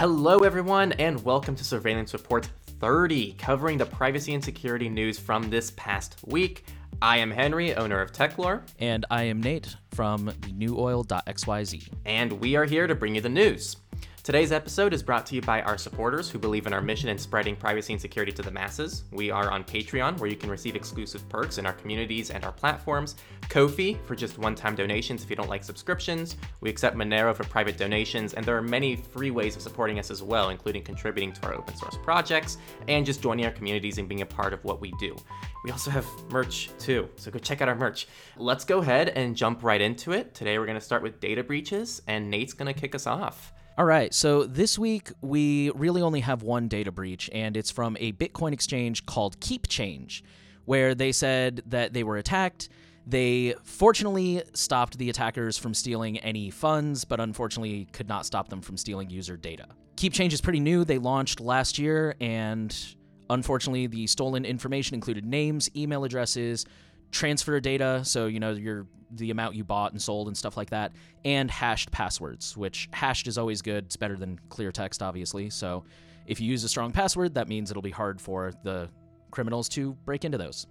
Hello, everyone, and welcome to Surveillance Report 30, covering the privacy and security news from this past week. I am Henry, owner of Techlore, And I am Nate from the newoil.xyz. and we are here to bring you the news. Today's episode is brought to you by our supporters who believe in our mission in spreading privacy and security to the masses. We are on Patreon, where you can receive exclusive perks in our communities and our platforms. Ko-Fi for just one time donations if you don't like subscriptions. We accept Monero for private donations, and there are many free ways of supporting us as well, including contributing to our open source projects and just joining our communities and being a part of what we do. We also have merch too, so go check out our merch. Let's go ahead and jump right into it. Today we're going to start with data breaches, and Nate's going to kick us off. All right, so this week we really only have one data breach, and it's from a Bitcoin exchange called KeepChange, where they said that they were attacked. They fortunately stopped the attackers from stealing any funds, but unfortunately could not stop them from stealing user data. KeepChange is pretty new. They launched last year, and unfortunately, the stolen information included names, email addresses, transfer data, so you know your the amount you bought and sold and stuff like that, and hashed passwords, which hashed is always good. It's better than clear text, obviously. So if you use a strong password, that means it'll be hard for the criminals to break into those.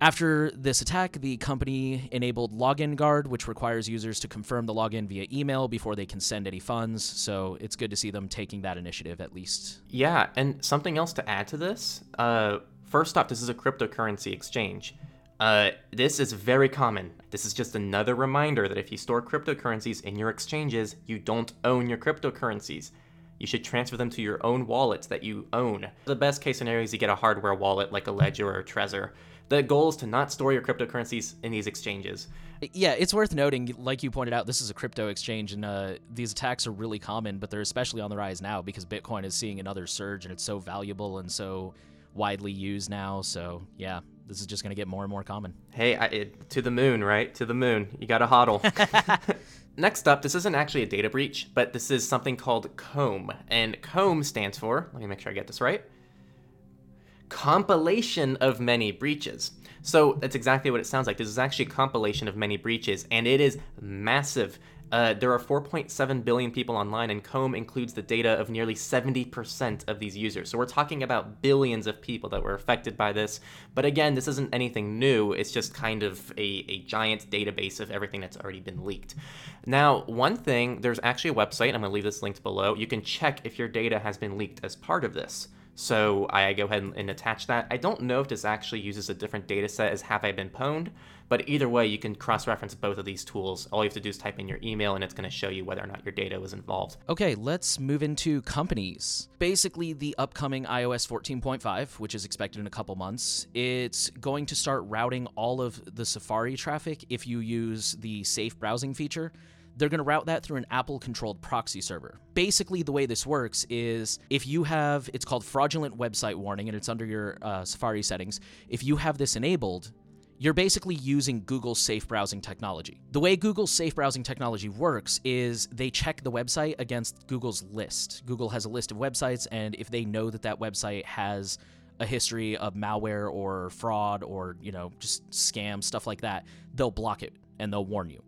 After this attack, the company enabled Login Guard, which requires users to confirm the login via email before they can send any funds. So it's good to see them taking that initiative at least. Yeah, and something else to add to this. Uh, first off, this is a cryptocurrency exchange. Uh, this is very common. This is just another reminder that if you store cryptocurrencies in your exchanges, you don't own your cryptocurrencies. You should transfer them to your own wallets that you own. The best case scenario is you get a hardware wallet like a Ledger or a Trezor. The goal is to not store your cryptocurrencies in these exchanges. Yeah, it's worth noting, like you pointed out, this is a crypto exchange, and uh, these attacks are really common, but they're especially on the rise now because Bitcoin is seeing another surge, and it's so valuable and so widely used now. So yeah, this is just going to get more and more common. Hey, I, it, to the moon, right? To the moon. You got to hodl. Next up, this isn't actually a data breach, but this is something called COMB. And COMB stands for, let me make sure I get this right compilation of many breaches. So that's exactly what it sounds like. This is actually a compilation of many breaches, and it is massive. Uh, there are 4.7 billion people online, and COMB includes the data of nearly 70% of these users. So we're talking about billions of people that were affected by this. But again, this isn't anything new. It's just kind of a, a giant database of everything that's already been leaked. Now, one thing, there's actually a website, I'm going to leave this linked below. You can check if your data has been leaked as part of this. So I go ahead and, and, attach that. I don't know if this actually uses a different data set as Have I Been Pwned, but either way, you can cross reference both of these tools. All you have to do is type in your email and it's going to show you whether or not your data was involved. Okay, let's move into companies. Basically, the upcoming iOS 14.5, which is expected in a couple months, it's going to start routing all of the Safari traffic if you use the safe browsing feature they're going to route that through an Apple controlled proxy server. Basically, the way this works is if you have, it's called fraudulent website warning and it's under your uh, Safari settings. If you have this enabled, you're basically using Google's safe browsing technology. The way Google's safe browsing technology works is they check the website against Google's list. Google has a list of websites, and if they know that that website has a history of malware or fraud or, you know, just scam, stuff like that, they'll block it and they'll warn you.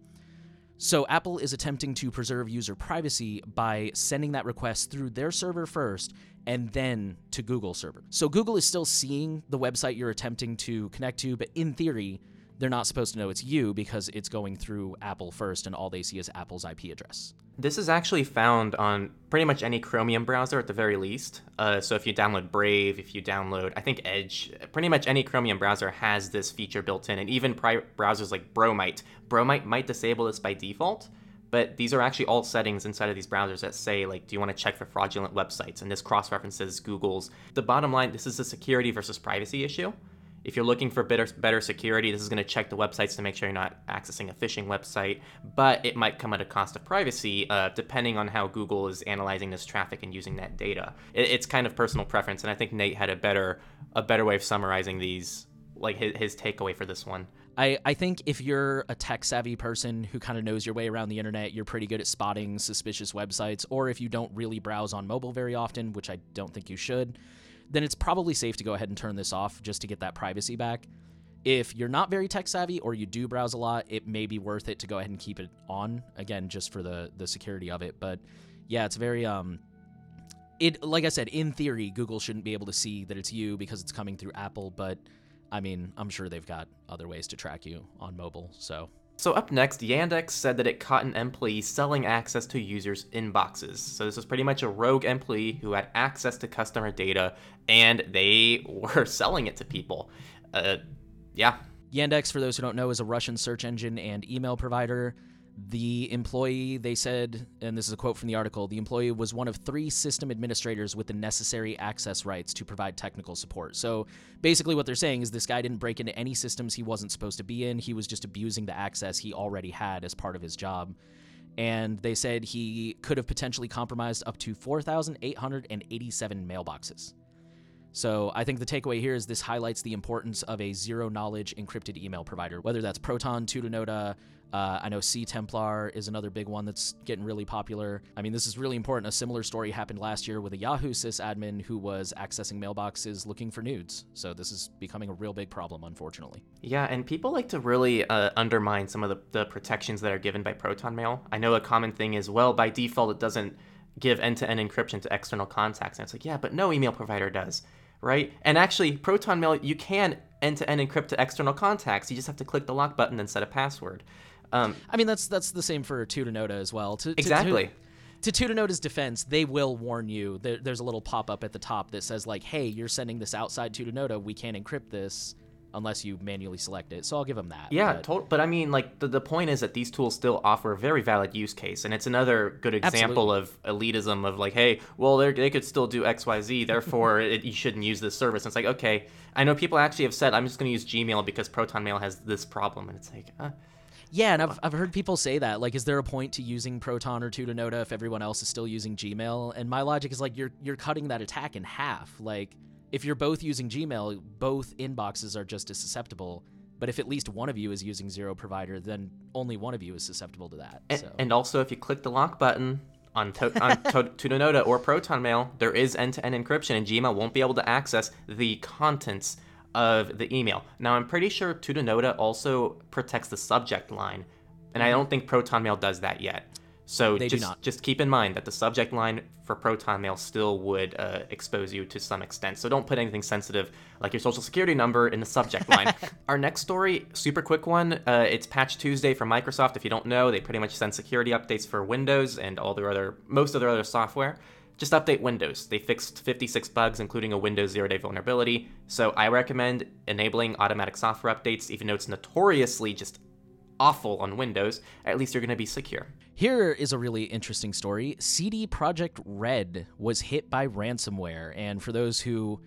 So Apple is attempting to preserve user privacy by sending that request through their server first and then to Google server. So Google is still seeing the website you're attempting to connect to, but in theory, they're not supposed to know it's you because it's going through Apple first and all they see is Apple's IP address. This is actually found on pretty much any Chromium browser at the very least. Uh, so if you download Brave, if you download, I think Edge, pretty much any Chromium browser has this feature built in. And even private browsers like Bromite. Bromite might disable this by default, but these are actually all settings inside of these browsers that say like do you want to check for fraudulent websites and this cross references google's the bottom line this is a security versus privacy issue if you're looking for better, better security, this is going to check the websites to make sure you're not accessing a phishing website, but it might come at a cost of privacy uh, depending on how Google is analyzing this traffic and using that data. It, it's kind of personal preference, and I think Nate had a better a better way of summarizing these, like his, his takeaway for this one. I, I think if you're a tech savvy person who kind of knows your way around the internet, you're pretty good at spotting suspicious websites, or if you don't really browse on mobile very often, which I don't think you should then it's probably safe to go ahead and turn this off just to get that privacy back. If you're not very tech savvy or you do browse a lot, it may be worth it to go ahead and keep it on again just for the the security of it. But yeah, it's very um it like I said, in theory, Google shouldn't be able to see that it's you because it's coming through Apple, but I mean, I'm sure they've got other ways to track you on mobile. So So up next, Yandex said that it caught an employee selling access to users' inboxes. So this was pretty much a rogue employee who had access to customer data, and they were selling it to people. Uh, yeah. Yandex, for those who don't know, is a Russian search engine and email provider. The employee, they said, and this is a quote from the article the employee was one of three system administrators with the necessary access rights to provide technical support. So basically, what they're saying is this guy didn't break into any systems he wasn't supposed to be in. He was just abusing the access he already had as part of his job. And they said he could have potentially compromised up to 4,887 mailboxes. So I think the takeaway here is this highlights the importance of a zero knowledge encrypted email provider, whether that's Proton, Tutanota. Uh, I know CTemplar is another big one that's getting really popular. I mean, this is really important. A similar story happened last year with a Yahoo sysadmin who was accessing mailboxes looking for nudes. So this is becoming a real big problem, unfortunately. Yeah, and people like to really uh, undermine some of the, the protections that are given by Proton Mail. I know a common thing is, well, by default, it doesn't give end to end encryption to external contacts. And it's like, yeah, but no email provider does, right? And actually, Proton Mail, you can end to end encrypt to external contacts. You just have to click the lock button and set a password. Um, I mean, that's that's the same for Tutanota as well. To, to- Exactly. To, to Tutanota's defense, they will warn you. There, there's a little pop up at the top that says like, "Hey, you're sending this outside Tutanota. We can't encrypt this unless you manually select it." So I'll give them that. Yeah, but- but I mean, like the, the point is that these tools still offer a very valid use case, and it's another good example of elitism of like, hey, well, they could still do X, Y, Z, therefore it, you shouldn't use this service. And it's like, okay, I know people actually have said, I'm just going to use Gmail because Proton Mail has this problem, and it's like, uh, Yeah, and I've, I've heard people say that. Like, is there a point to using Proton or Tutanota if everyone else is still using Gmail? And my logic is like, you're you're cutting that attack in half. Like, if you're both using Gmail, both inboxes are just as susceptible. But if at least one of you is using zero provider, then only one of you is susceptible to that. and, so. and also if you click the lock button on, to- on to- Tutanota or Proton Mail, there is end-to-end encryption, and Gmail won't be able to access the contents of the email. Now, I'm pretty sure Tutanota also protects the subject line, and I don't think Proton Mail does that yet. So They just just keep in mind that the subject line for Proton Mail still would uh, expose you to some extent. So don't put anything sensitive like your social security number in the subject line. Our next story, super quick one. Uh, it's Patch Tuesday from Microsoft. If you don't know, they pretty much send security updates for Windows and all their other most of their other software. Just update Windows. They fixed 56 bugs, including a Windows zero day vulnerability. So I recommend enabling automatic software updates, even though it's notoriously just awful on Windows. At least you're going to be secure. Here is a really interesting story. CD Projekt Red was hit by ransomware, and for those who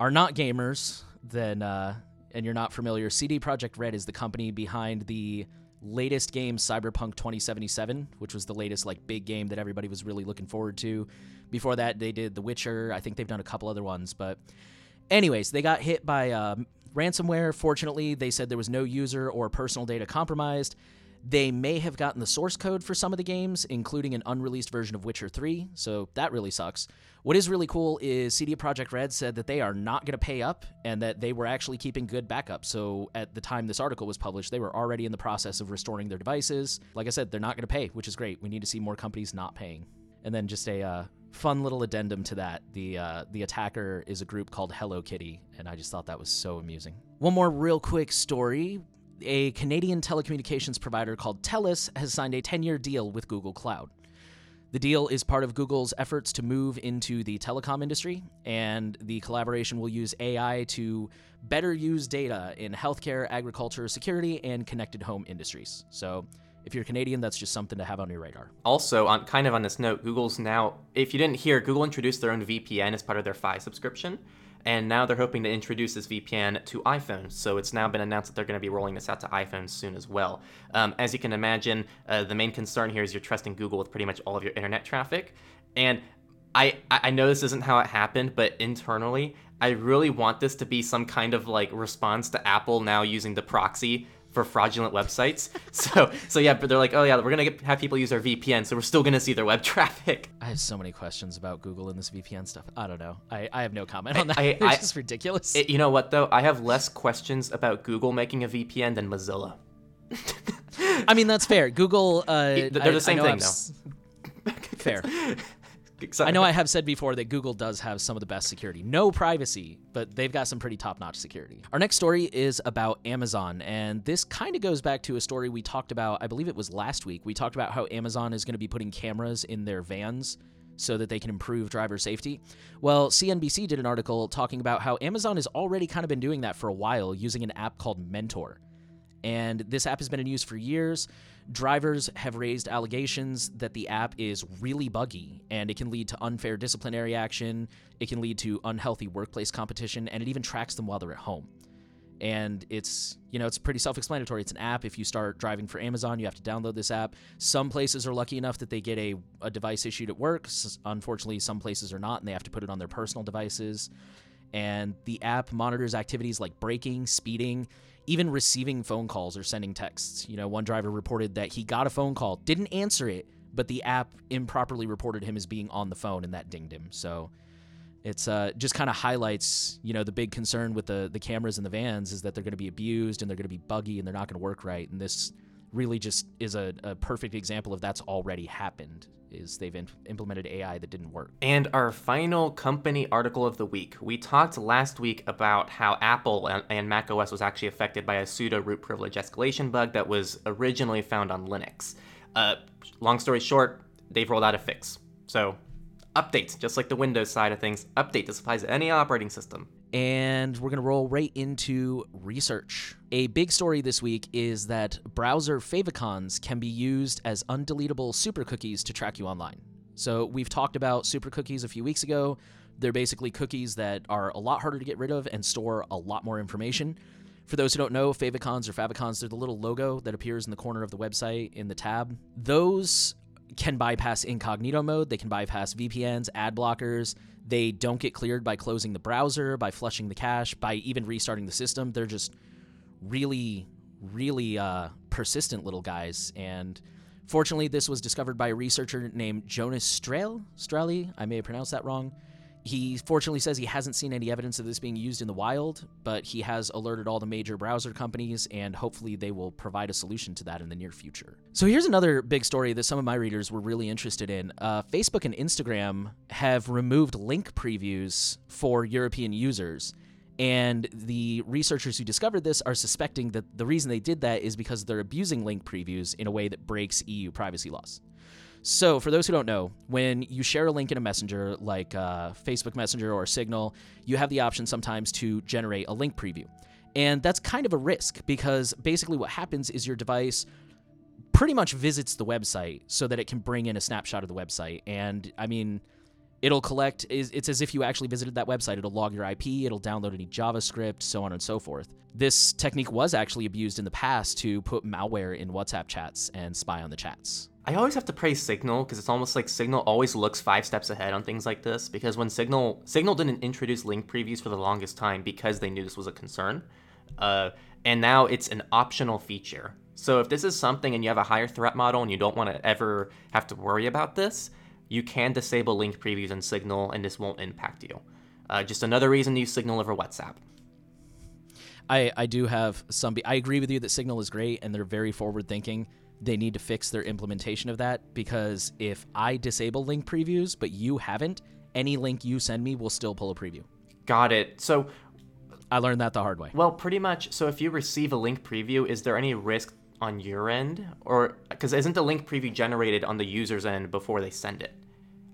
are not gamers, then uh, and you're not familiar, CD Projekt Red is the company behind the latest game Cyberpunk 2077, which was the latest like big game that everybody was really looking forward to. Before that, they did The Witcher. I think they've done a couple other ones, but anyways, they got hit by um, ransomware. Fortunately, they said there was no user or personal data compromised. They may have gotten the source code for some of the games, including an unreleased version of Witcher 3, so that really sucks. What is really cool is CD Projekt Red said that they are not going to pay up and that they were actually keeping good backup. So at the time this article was published, they were already in the process of restoring their devices. Like I said, they're not going to pay, which is great. We need to see more companies not paying. And then just a uh, fun little addendum to that: the uh, the attacker is a group called Hello Kitty, and I just thought that was so amusing. One more real quick story: a Canadian telecommunications provider called TELUS has signed a 10-year deal with Google Cloud. The deal is part of Google's efforts to move into the telecom industry, and the collaboration will use AI to better use data in healthcare, agriculture, security, and connected home industries. So, if you're Canadian, that's just something to have on your radar. Also, on kind of on this note, Google's now, if you didn't hear, Google introduced their own VPN as part of their Fi subscription, and now they're hoping to introduce this VPN to iPhones. So it's now been announced that they're going to be rolling this out to iPhones soon as well. Um, as you can imagine, uh, the main concern here is you're trusting Google with pretty much all of your internet traffic, and I, I know this isn't how it happened, but internally, I really want this to be some kind of like response to Apple now using the proxy for fraudulent websites. So so yeah, but they're like, oh yeah, we're gonna get, have people use our VPN, so we're still gonna see their web traffic. I have so many questions about Google and this VPN stuff. I don't know. I, I have no comment on that. I- it's just ridiculous. It, you know what though? I have less questions about Google making a VPN than Mozilla. I mean, that's fair. Google. Uh, they're I- the same thing, s- Fair. I know I have said before that Google does have some of the best security. No privacy, but they've got some pretty top notch security. Our next story is about Amazon, and this kind of goes back to a story we talked about, I believe it was last week. We talked about how Amazon is going to be putting cameras in their vans so that they can improve driver safety. Well, CNBC did an article talking about how Amazon has already kind of been doing that for a while using an app called Mentor. And this app has been in use for years. Drivers have raised allegations that the app is really buggy and it can lead to unfair disciplinary action, it can lead to unhealthy workplace competition, and it even tracks them while they're at home. And it's, you know, it's pretty self explanatory. It's an app. If you start driving for Amazon, you have to download this app. Some places are lucky enough that they get a, a device issued at work. Unfortunately, some places are not, and they have to put it on their personal devices. And the app monitors activities like braking, speeding, even receiving phone calls or sending texts. You know, one driver reported that he got a phone call, didn't answer it, but the app improperly reported him as being on the phone and that dinged him. So it's uh, just kind of highlights, you know, the big concern with the the cameras in the vans is that they're going to be abused and they're going to be buggy and they're not going to work right. And this really just is a, a perfect example of that's already happened is they've implemented AI that didn't work. And our final company article of the week. We talked last week about how Apple and, and macOS was actually affected by a pseudo root privilege escalation bug that was originally found on Linux. Uh, long story short, they've rolled out a fix. So, updates, just like the Windows side of things, update this applies to any operating system and we're going to roll right into research. A big story this week is that browser favicons can be used as undeletable super cookies to track you online. So, we've talked about super cookies a few weeks ago. They're basically cookies that are a lot harder to get rid of and store a lot more information. For those who don't know, favicons or favicons, they're the little logo that appears in the corner of the website in the tab. Those can bypass incognito mode, they can bypass VPNs, ad blockers. They don't get cleared by closing the browser, by flushing the cache, by even restarting the system. They're just really, really uh, persistent little guys. And fortunately, this was discovered by a researcher named Jonas Strehle. Strehle, I may have pronounced that wrong. He fortunately says he hasn't seen any evidence of this being used in the wild, but he has alerted all the major browser companies, and hopefully they will provide a solution to that in the near future. So here's another big story that some of my readers were really interested in. Uh, Facebook and Instagram have removed link previews for European users. And the researchers who discovered this are suspecting that the reason they did that is because they're abusing link previews in a way that breaks EU privacy laws. So, for those who don't know, when you share a link in a messenger like uh, Facebook Messenger or Signal, you have the option sometimes to generate a link preview. And that's kind of a risk because basically what happens is your device pretty much visits the website so that it can bring in a snapshot of the website. And I mean, it'll collect, it's as if you actually visited that website. It'll log your IP, it'll download any JavaScript, so on and so forth. This technique was actually abused in the past to put malware in WhatsApp chats and spy on the chats. I always have to praise Signal because it's almost like Signal always looks five steps ahead on things like this. Because when Signal Signal didn't introduce link previews for the longest time because they knew this was a concern, uh, and now it's an optional feature. So if this is something and you have a higher threat model and you don't want to ever have to worry about this, you can disable link previews in Signal and this won't impact you. Uh, just another reason to use Signal over WhatsApp. I, I do have some. I agree with you that Signal is great and they're very forward thinking they need to fix their implementation of that because if I disable link previews but you haven't, any link you send me will still pull a preview. Got it. So I learned that the hard way. Well, pretty much. So if you receive a link preview, is there any risk on your end or because isn't the link preview generated on the user's end before they send it?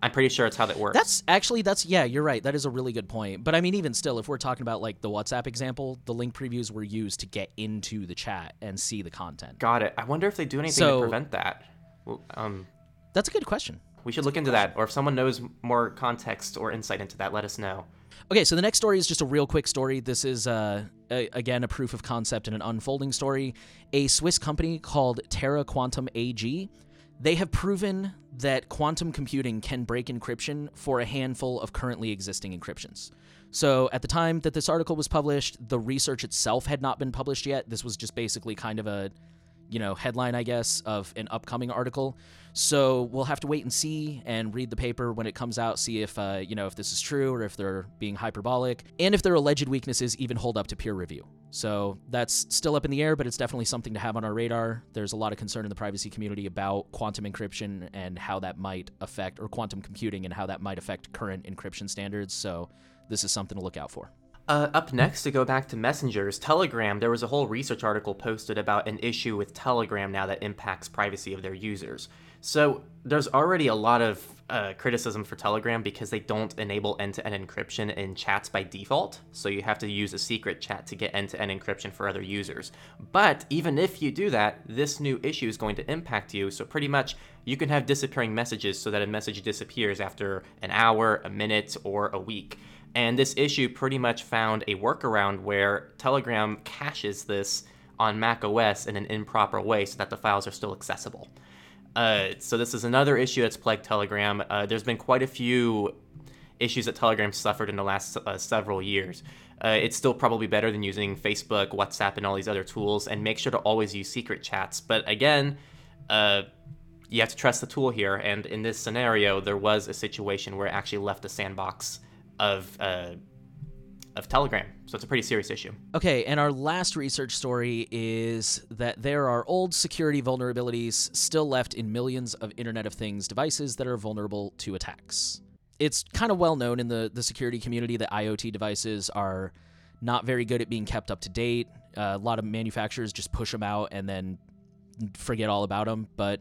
I'm pretty sure it's how that works. That's actually that's yeah, you're right. That is a really good point. But I mean, even still, if we're talking about like the WhatsApp example, the link previews were used to get into the chat and see the content. Got it. I wonder if they do anything so, to prevent that. Um, that's a good question. We should look into that, or if someone knows more context or insight into that, let us know. Okay, so the next story is just a real quick story. This is, uh, a, again, a proof of concept and an unfolding story. A Swiss company called Terra Quantum AG they have proven that quantum computing can break encryption for a handful of currently existing encryptions. So, at the time that this article was published, the research itself had not been published yet. This was just basically kind of a you know, headline, I guess, of an upcoming article. So we'll have to wait and see and read the paper when it comes out, see if, uh, you know, if this is true or if they're being hyperbolic, and if their alleged weaknesses even hold up to peer review. So that's still up in the air, but it's definitely something to have on our radar. There's a lot of concern in the privacy community about quantum encryption and how that might affect, or quantum computing and how that might affect current encryption standards. So this is something to look out for. Uh, up next, to go back to messengers, Telegram, there was a whole research article posted about an issue with Telegram now that impacts privacy of their users. So there's already a lot of uh, criticism for Telegram because they don't enable end-to-end encryption in chats by default. So you have to use a secret chat to get end-to-end encryption for other users. But even if you do that, this new issue is going to impact you. So pretty much you can have disappearing messages so that a message disappears after an hour, a minute, or a week. And this issue pretty much found a workaround where Telegram caches this on Mac OS in an improper way so that the files are still accessible. Uh, so this is another issue that's plagued Telegram. Uh, there's been quite a few issues that Telegram suffered in the last uh, several years. Uh, it's still probably better than using Facebook, WhatsApp, and all these other tools. And make sure to always use secret chats. But again, uh, you have to trust the tool here. And in this scenario, there was a situation where it actually left the sandbox of uh, of Telegram. So it's a pretty serious issue. Okay, and our last research story is that there are old security vulnerabilities still left in millions of Internet of Things devices that are vulnerable to attacks. It's kind of well known in the, the security community that IoT devices are not very good at being kept up to date. Uh, a lot of manufacturers just push them out and then forget all about them. But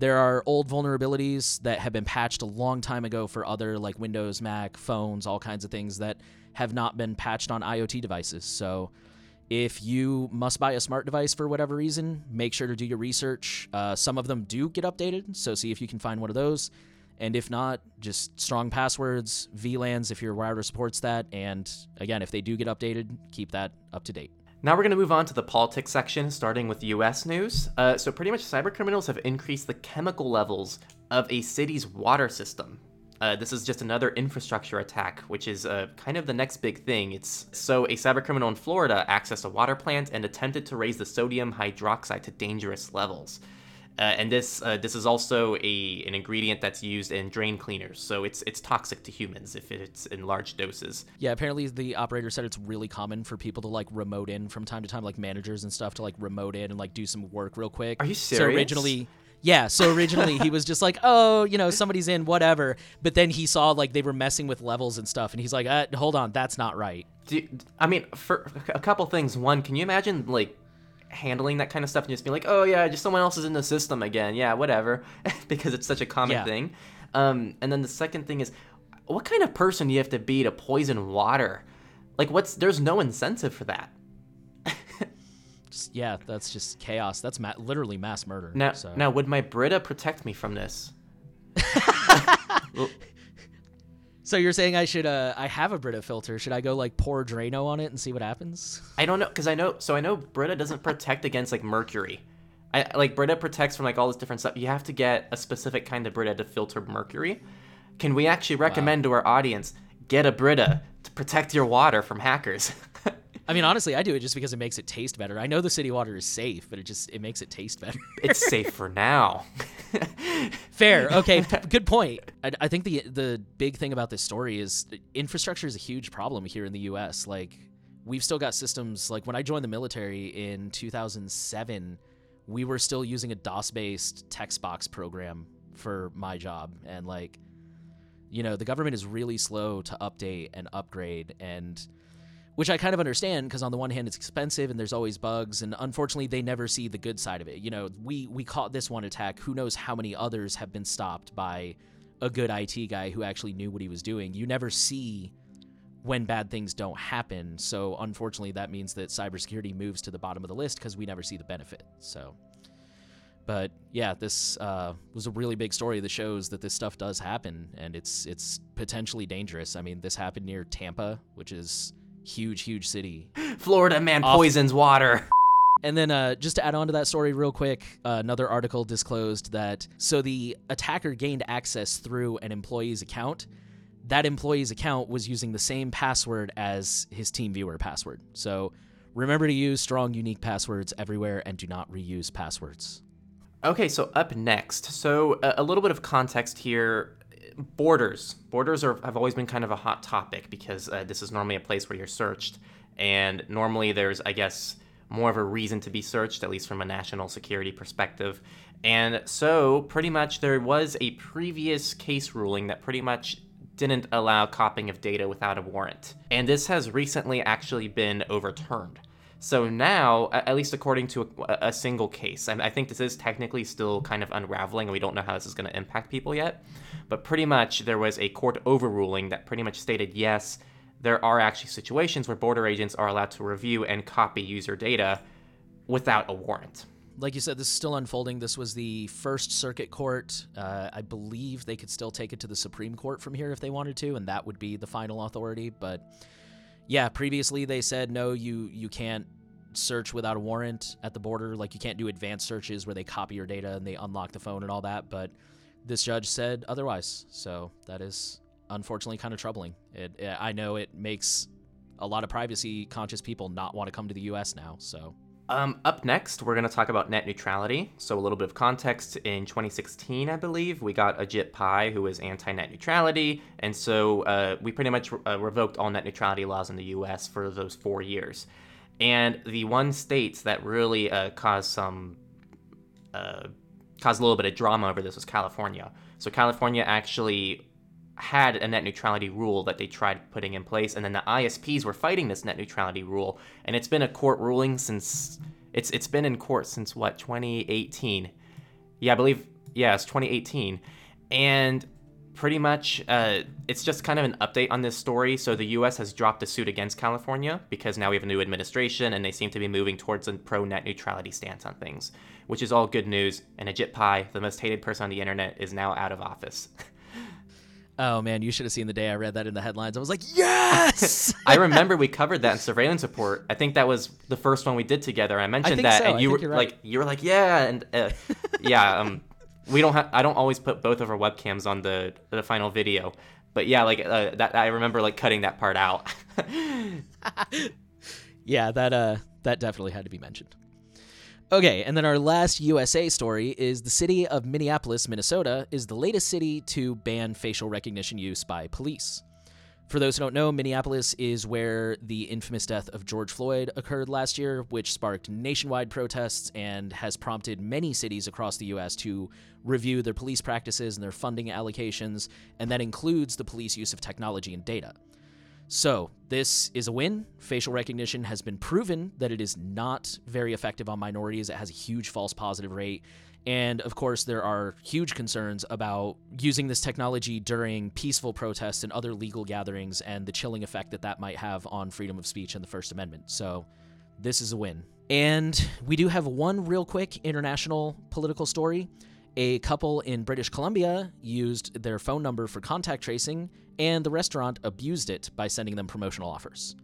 there are old vulnerabilities that have been patched a long time ago for other like Windows, Mac, phones, all kinds of things that have not been patched on IoT devices. So if you must buy a smart device for whatever reason, make sure to do your research. Uh, some of them do get updated, so see if you can find one of those. And if not, just strong passwords, VLANs if your router supports that. And again, if they do get updated, keep that up to date. Now we're going to move on to the politics section, starting with US news. Uh, so, pretty much, cybercriminals have increased the chemical levels of a city's water system. Uh, this is just another infrastructure attack, which is uh, kind of the next big thing. It's so a cybercriminal in Florida accessed a water plant and attempted to raise the sodium hydroxide to dangerous levels. Uh, and this uh, this is also a an ingredient that's used in drain cleaners, so it's it's toxic to humans if it's in large doses. Yeah, apparently the operator said it's really common for people to like remote in from time to time, like managers and stuff, to like remote in and like do some work real quick. Are you serious? So originally. Yeah, so originally he was just like, oh, you know, somebody's in, whatever. But then he saw like they were messing with levels and stuff, and he's like, uh, hold on, that's not right. Do, I mean, for a couple things. One, can you imagine like handling that kind of stuff and just being like, oh yeah, just someone else is in the system again. Yeah, whatever, because it's such a common Yeah. thing. Um, and then the second thing is, what kind of person do you have to be to poison water? Like, what's there's no incentive for that. Just- yeah, that's just chaos. That's ma- literally mass murder. Now, so. now would my Brita protect me from this? so you're saying I should? Uh, I have a Brita filter. Should I go like pour Drano on it and see what happens? I don't know, cause I know. So I know Brita doesn't protect against like mercury. I like Brita protects from like all this different stuff. You have to get a specific kind of Brita to filter mercury. Can we actually recommend to our audience get a Brita to protect your water from hackers? I mean, honestly, I do it just because it makes it taste better. I know the city water is safe, but it just it makes it taste better. it's safe for now. Fair. Okay. p- good point. I, I think the the big thing about this story is infrastructure is a huge problem here in the U.S. Like we've still got systems. Like when I joined the military in 2007, we were still using a DOS-based text box program for my job, and like, you know, the government is really slow to update and upgrade and which I kind of understand because on the one hand it's expensive and there's always bugs and unfortunately they never see the good side of it. You know, we we caught this one attack. Who knows how many others have been stopped by a good IT guy who actually knew what he was doing. You never see when bad things don't happen. So unfortunately that means that cybersecurity moves to the bottom of the list because we never see the benefit. So but yeah, this uh, was a really big story that shows that this stuff does happen and it's it's potentially dangerous. I mean, this happened near Tampa, which is huge, huge city. Florida man Off- poisons water. And then, uh, just to add on to that story, real quick, uh, another article disclosed that so the attacker gained access through an employee's account. That employee's account was using the same password as his TeamViewer password. So, Remember to use strong, unique passwords everywhere and do not reuse passwords. Okay, so up next. So a, a little bit of context here. Borders. Borders are, have always been kind of a hot topic because uh, this is normally a place where you're searched. And normally there's, I guess, more of a reason to be searched, at least from a national security perspective. And so, pretty much, there was a previous case ruling that pretty much didn't allow copying of data without a warrant. And this has recently actually been overturned. So now, at least according to a, a single case, and I think this is technically still kind of unraveling, and we don't know how this is going to impact people yet. But pretty much, there was a court overruling that pretty much stated yes, there are actually situations where border agents are allowed to review and copy user data without a warrant. Like you said, this is still unfolding. This was the First Circuit Court. Uh, I believe they could still take it to the Supreme Court from here if they wanted to, and that would be the final authority. But yeah, previously they said no, you you can't search without a warrant at the border. Like you can't do advanced searches where they copy your data and they unlock the phone and all that. But this judge said otherwise. So that is unfortunately kind of troubling. It, it, I know it makes a lot of privacy conscious people not want to come to the US now. So um, up next, we're going to talk about net neutrality. So, a little bit of context. In 2016, I believe, we got Ajit Pai, who was anti net neutrality. And so uh, we pretty much uh, revoked all net neutrality laws in the US for those four years. And the one state that really uh, caused some, uh, caused a little bit of drama over this was California. So, California actually had a net neutrality rule that they tried putting in place, and then the ISPs were fighting this net neutrality rule, and it's been a court ruling since it's it's been in court since what 2018. Yeah, I believe yeah, it's 2018, and pretty much uh, it's just kind of an update on this story. So the U.S. has dropped a suit against California because now we have a new administration, and they seem to be moving towards a pro net neutrality stance on things, which is all good news. And Ajit Pai, the most hated person on the internet, is now out of office. Oh man, you should have seen the day I read that in the headlines. I was like, yes. I remember we covered that in surveillance report. I think that was the first one we did together. I mentioned I that, so. and you were right. like, you were like, yeah, and uh, yeah. Um, we don't have. I don't always put both of our webcams on the the final video, but yeah, like uh, that. I remember like cutting that part out. yeah, that uh, that definitely had to be mentioned. Okay, and then our last USA story is the city of Minneapolis, Minnesota, is the latest city to ban facial recognition use by police. For those who don't know, Minneapolis is where the infamous death of George Floyd occurred last year, which sparked nationwide protests and has prompted many cities across the U.S. to review their police practices and their funding allocations, and that includes the police use of technology and data. So, this is a win. Facial recognition has been proven that it is not very effective on minorities. It has a huge false positive rate. And of course, there are huge concerns about using this technology during peaceful protests and other legal gatherings and the chilling effect that that might have on freedom of speech and the First Amendment. So, this is a win. And we do have one real quick international political story. A couple in British Columbia used their phone number for contact tracing, and the restaurant abused it by sending them promotional offers.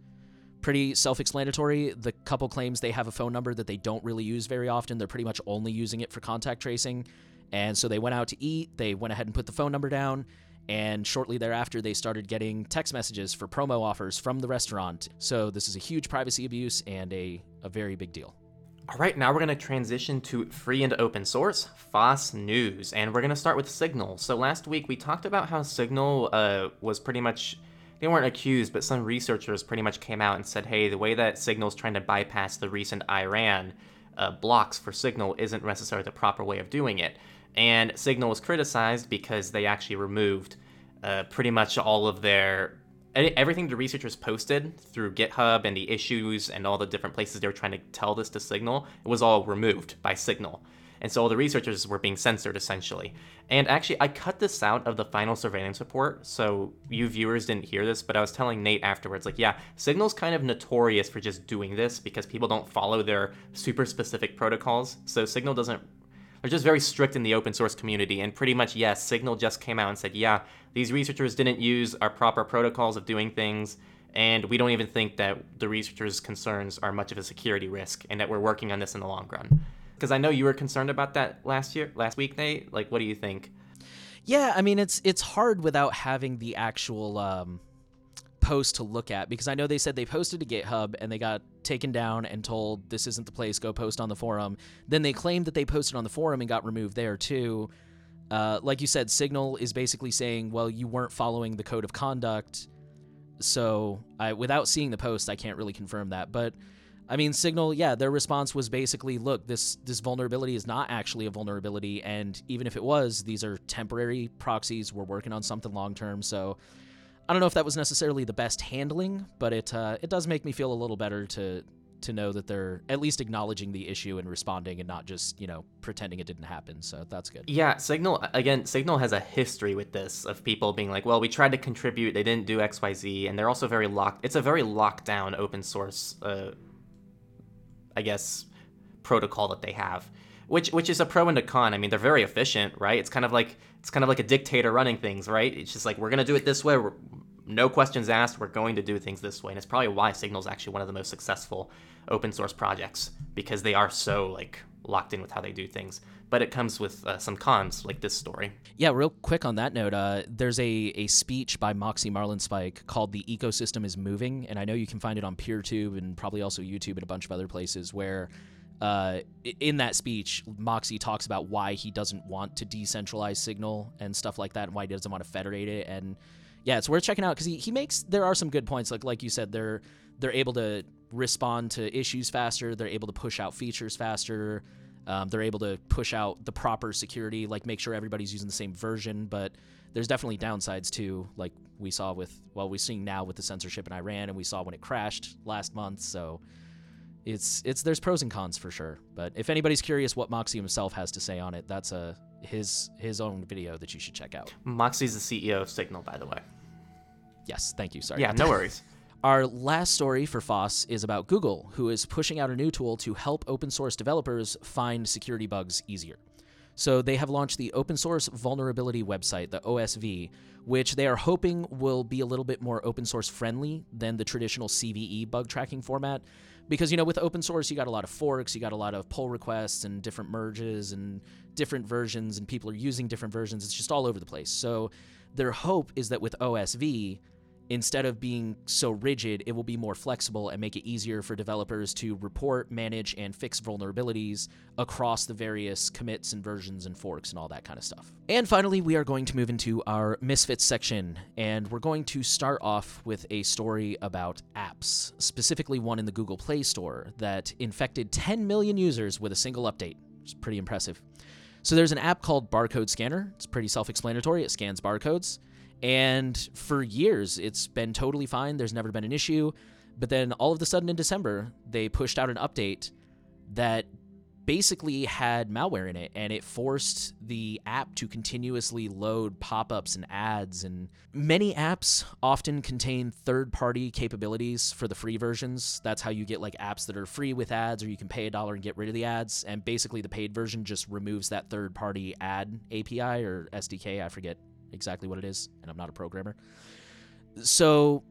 Pretty self explanatory. The couple claims they have a phone number that they don't really use very often. They're pretty much only using it for contact tracing. And so they went out to eat, they went ahead and put the phone number down, and shortly thereafter they started getting text messages for promo offers from the restaurant. So this is a huge privacy abuse and a, a very big deal. All right, now we're going to transition to free and open source, FOSS News, and we're going to start with Signal. So last week we talked about how Signal uh, was pretty much, they weren't accused, but some researchers pretty much came out and said, hey, the way that Signal's trying to bypass the recent Iran uh, blocks for Signal isn't necessarily the proper way of doing it. And Signal was criticized because they actually removed uh, pretty much all of their everything the researchers posted through GitHub and the issues and all the different places they were trying to tell this to Signal, it was all removed by Signal. And so all the researchers were being censored essentially. And actually, I cut this out of the final surveillance report, so you viewers didn't hear this, but I was telling Nate afterwards, like, yeah, Signal's kind of notorious for just doing this because people don't follow their super specific protocols. So Signal doesn't they're just very strict in the open source community. And pretty much, yes, Signal just came out and said, yeah, these researchers didn't use our proper protocols of doing things. And we don't even think that the researchers' concerns are much of a security risk and that we're working on this in the long run. Because I know you were concerned about that last year, last week, Nate. Like, what do you think? Yeah, I mean, it's it's hard without having the actual um, post to look at because I know they said they posted to GitHub and they got taken down and told this isn't the place, go post on the forum. Then they claimed that they posted on the forum and got removed there too. Uh, like you said, Signal is basically saying, well, you weren't following the code of conduct. So, I, without seeing the post, I can't really confirm that. But I mean, Signal, yeah, their response was basically, look, this this vulnerability is not actually a vulnerability, and even if it was, these are temporary proxies. We're working on something long term. So, I don't know if that was necessarily the best handling, but it uh, it does make me feel a little better to to know that they're at least acknowledging the issue and responding and not just you know pretending it didn't happen. So that's good. Yeah signal again signal has a history with this of people being like well we tried to contribute they didn't do xyz and they're also very locked it's a very locked down open source uh, i guess protocol that they have which which is a pro and a con. I mean they're very efficient right? It's kind of like it's kind of like a dictator running things right? It's just like we're gonna do it this way no questions asked. We're going to do things this way, and it's probably why Signal is actually one of the most successful open source projects because they are so like locked in with how they do things. But it comes with uh, some cons, like this story. Yeah, real quick on that note, uh, there's a, a speech by Moxie Marlinspike called "The Ecosystem Is Moving," and I know you can find it on PeerTube and probably also YouTube and a bunch of other places where. Uh, in that speech, Moxie talks about why he doesn't want to decentralize Signal and stuff like that, and why he doesn't want to federate it. And yeah, it's worth checking out because he, he makes there are some good points. Like like you said, they're they're able to respond to issues faster. They're able to push out features faster. Um, they're able to push out the proper security, like make sure everybody's using the same version. But there's definitely downsides too, like we saw with well, we're seeing now with the censorship in Iran, and we saw when it crashed last month. So it's it's there's pros and cons for sure. But if anybody's curious what Moxie himself has to say on it, that's a his his own video that you should check out. Moxie's the CEO of Signal, by the way. Yes, thank you. Sorry. Yeah, no worries. Our last story for Foss is about Google, who is pushing out a new tool to help open source developers find security bugs easier. So they have launched the open source vulnerability website, the OSV, which they are hoping will be a little bit more open source friendly than the traditional CVE bug tracking format. Because, you know, with open source, you got a lot of forks, you got a lot of pull requests and different merges and different versions, and people are using different versions. It's just all over the place. So their hope is that with OSV, instead of being so rigid, it will be more flexible and make it easier for developers to report, manage, and fix vulnerabilities across the various commits and versions and forks and all that kind of stuff. And finally, we are going to move into our Misfits section, and we're going to start off with a story about apps, specifically one in the Google Play Store that infected 10 million users with a single update. It's pretty impressive. So there's an app called Barcode Scanner. It's pretty self explanatory, it scans barcodes. And for years, it's been totally fine. There's never been an issue. But then all of a sudden in December, they pushed out an update that basically had malware in it and it forced the app to continuously load pop-ups and ads and many apps often contain third-party capabilities for the free versions that's how you get like apps that are free with ads or you can pay a dollar and get rid of the ads and basically the paid version just removes that third-party ad api or sdk i forget exactly what it is, and I'm not a programmer. So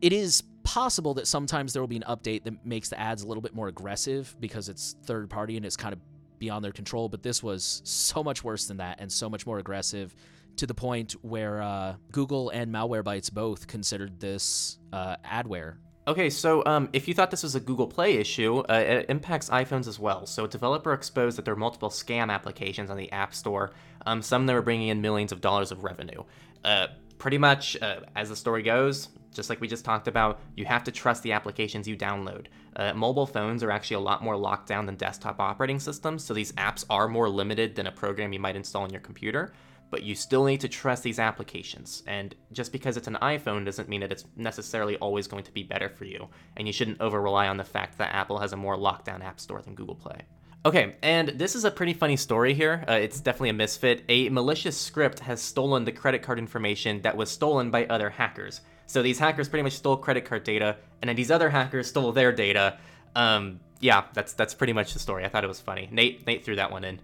it is possible that sometimes there will be an update that makes the ads a little bit more aggressive because it's third party and it's kind of beyond their control. But this was so much worse than that and so much more aggressive to the point where uh, Google and Malwarebytes both considered this uh, adware Okay, so um, if you thought this was a Google Play issue, uh, it impacts iPhones as well. So a developer exposed that there are multiple scam applications on the App Store, um, some that were bringing in millions of dollars of revenue. Uh, pretty much, uh, as the story goes, just like we just talked about, you have to trust the applications you download. Uh, mobile phones are actually a lot more locked down than desktop operating systems, so these apps are more limited than a program you might install on your computer but you still need to trust these applications. And just because it's an iPhone doesn't mean that it's necessarily always going to be better for you. And you shouldn't over rely on the fact that Apple has a more locked down app store than Google Play. Okay, and this is a pretty funny story here. Uh, it's definitely a misfit. A malicious script has stolen the credit card information that was stolen by other hackers. So these hackers pretty much stole credit card data, and then these other hackers stole their data. Um, yeah, that's that's pretty much the story. I thought it was funny. Nate Nate threw that one in.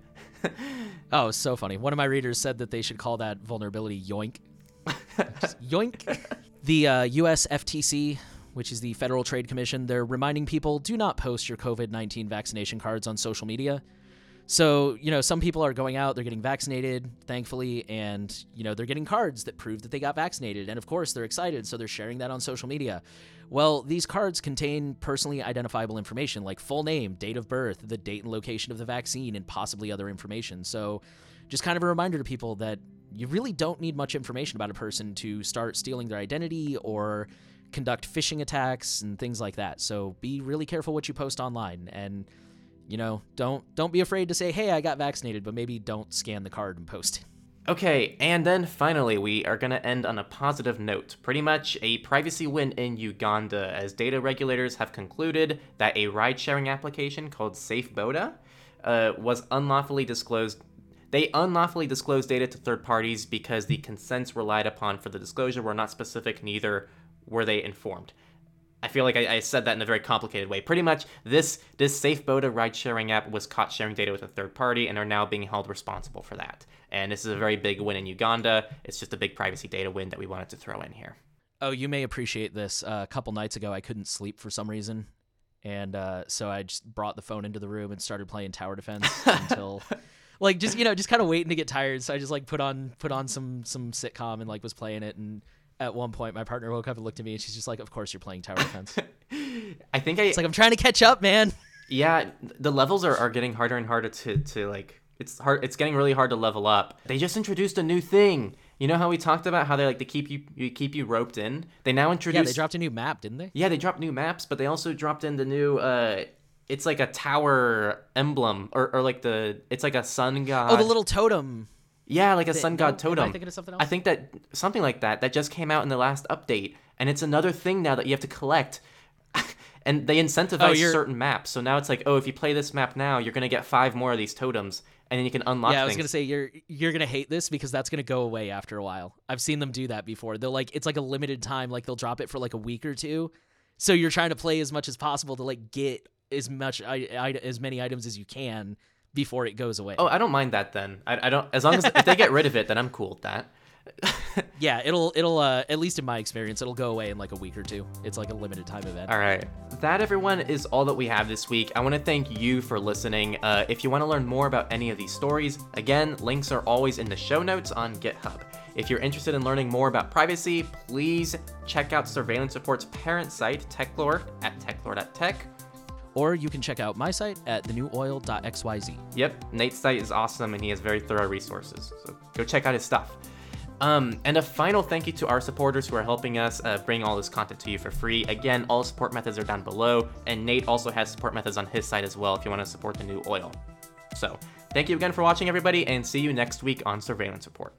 oh, so funny. One of my readers said that they should call that vulnerability yoink. yoink. The uh, US FTC, which is the Federal Trade Commission, they're reminding people do not post your COVID 19 vaccination cards on social media. So, you know, some people are going out, they're getting vaccinated, thankfully, and, you know, they're getting cards that prove that they got vaccinated. And of course, they're excited, so they're sharing that on social media. Well, these cards contain personally identifiable information like full name, date of birth, the date and location of the vaccine, and possibly other information. So, just kind of a reminder to people that you really don't need much information about a person to start stealing their identity or conduct phishing attacks and things like that. So, be really careful what you post online and you know, don't don't be afraid to say, "Hey, I got vaccinated," but maybe don't scan the card and post it. Okay, and then finally, we are going to end on a positive note. Pretty much a privacy win in Uganda, as data regulators have concluded that a ride sharing application called SafeBoda uh, was unlawfully disclosed. They unlawfully disclosed data to third parties because the consents relied upon for the disclosure were not specific, neither were they informed. I feel like I, I, said that in a very complicated way. Pretty much, this this SafeBoda ride-sharing app was caught sharing data with a third party and are now being held responsible for that. And this is a very big win in Uganda. It's just a big privacy data win that we wanted to throw in here. Oh, you may appreciate this. Uh, a couple nights ago, I couldn't sleep for some reason, and uh, so I just brought the phone into the room and started playing tower defense until. like just you know just kind of waiting to get tired so i just like put on put on some some sitcom and like was playing it and at one point my partner woke up and looked at me and she's just like of course you're playing tower defense. I think i it's like i'm trying to catch up man. Yeah the levels are, are getting harder and harder to to like it's hard it's getting really hard to level up. They just introduced a new thing. You know how we talked about how they like to keep you, you keep you roped in? They now introduced yeah they dropped a new map didn't they? Yeah they dropped new maps but they also dropped in the new uh it's like a tower emblem or, or like the it's like a sun god. Oh the little totem yeah, like a the, sun god totem. Am I thinking of something else? I think that something like that that just came out in the last update, and it's another thing now that you have to collect. and they incentivize oh, certain maps, so now it's like, oh, if you play this map now, you're gonna get five more of these totems, and then you can unlock. Yeah, I was things. gonna say you're you're gonna hate this because that's gonna go away after a while. I've seen them do that before. They'll like it's like a limited time, like they'll drop it for like a week or two, so you're trying to play as much as possible to like get as much I, I, as many items as you can before it goes away. Oh, I don't mind that then. I, I don't as long as if they get rid of it, then I'm cool with that. yeah, it'll it'll uh, at least in my experience, it'll go away in like a week or two. It's like a limited time event. All right, that everyone is all that we have this week. I want to thank you for listening. Uh, if you want to learn more about any of these stories, again, links are always in the show notes on GitHub. If you're interested in learning more about privacy, please check out Surveillance Report's parent site, Techlore, at techlore.tech or you can check out my site at thenewoil.xyz. Yep, Nate's site is awesome and he has very thorough resources. So go check out his stuff. Um, and a final thank you to our supporters who are helping us uh, bring all this content to you for free. Again, all support methods are down below, and Nate also has support methods on his site as well if you want to support the new oil. So, thank you again for watching, everybody, and see you next week on Surveillance Report.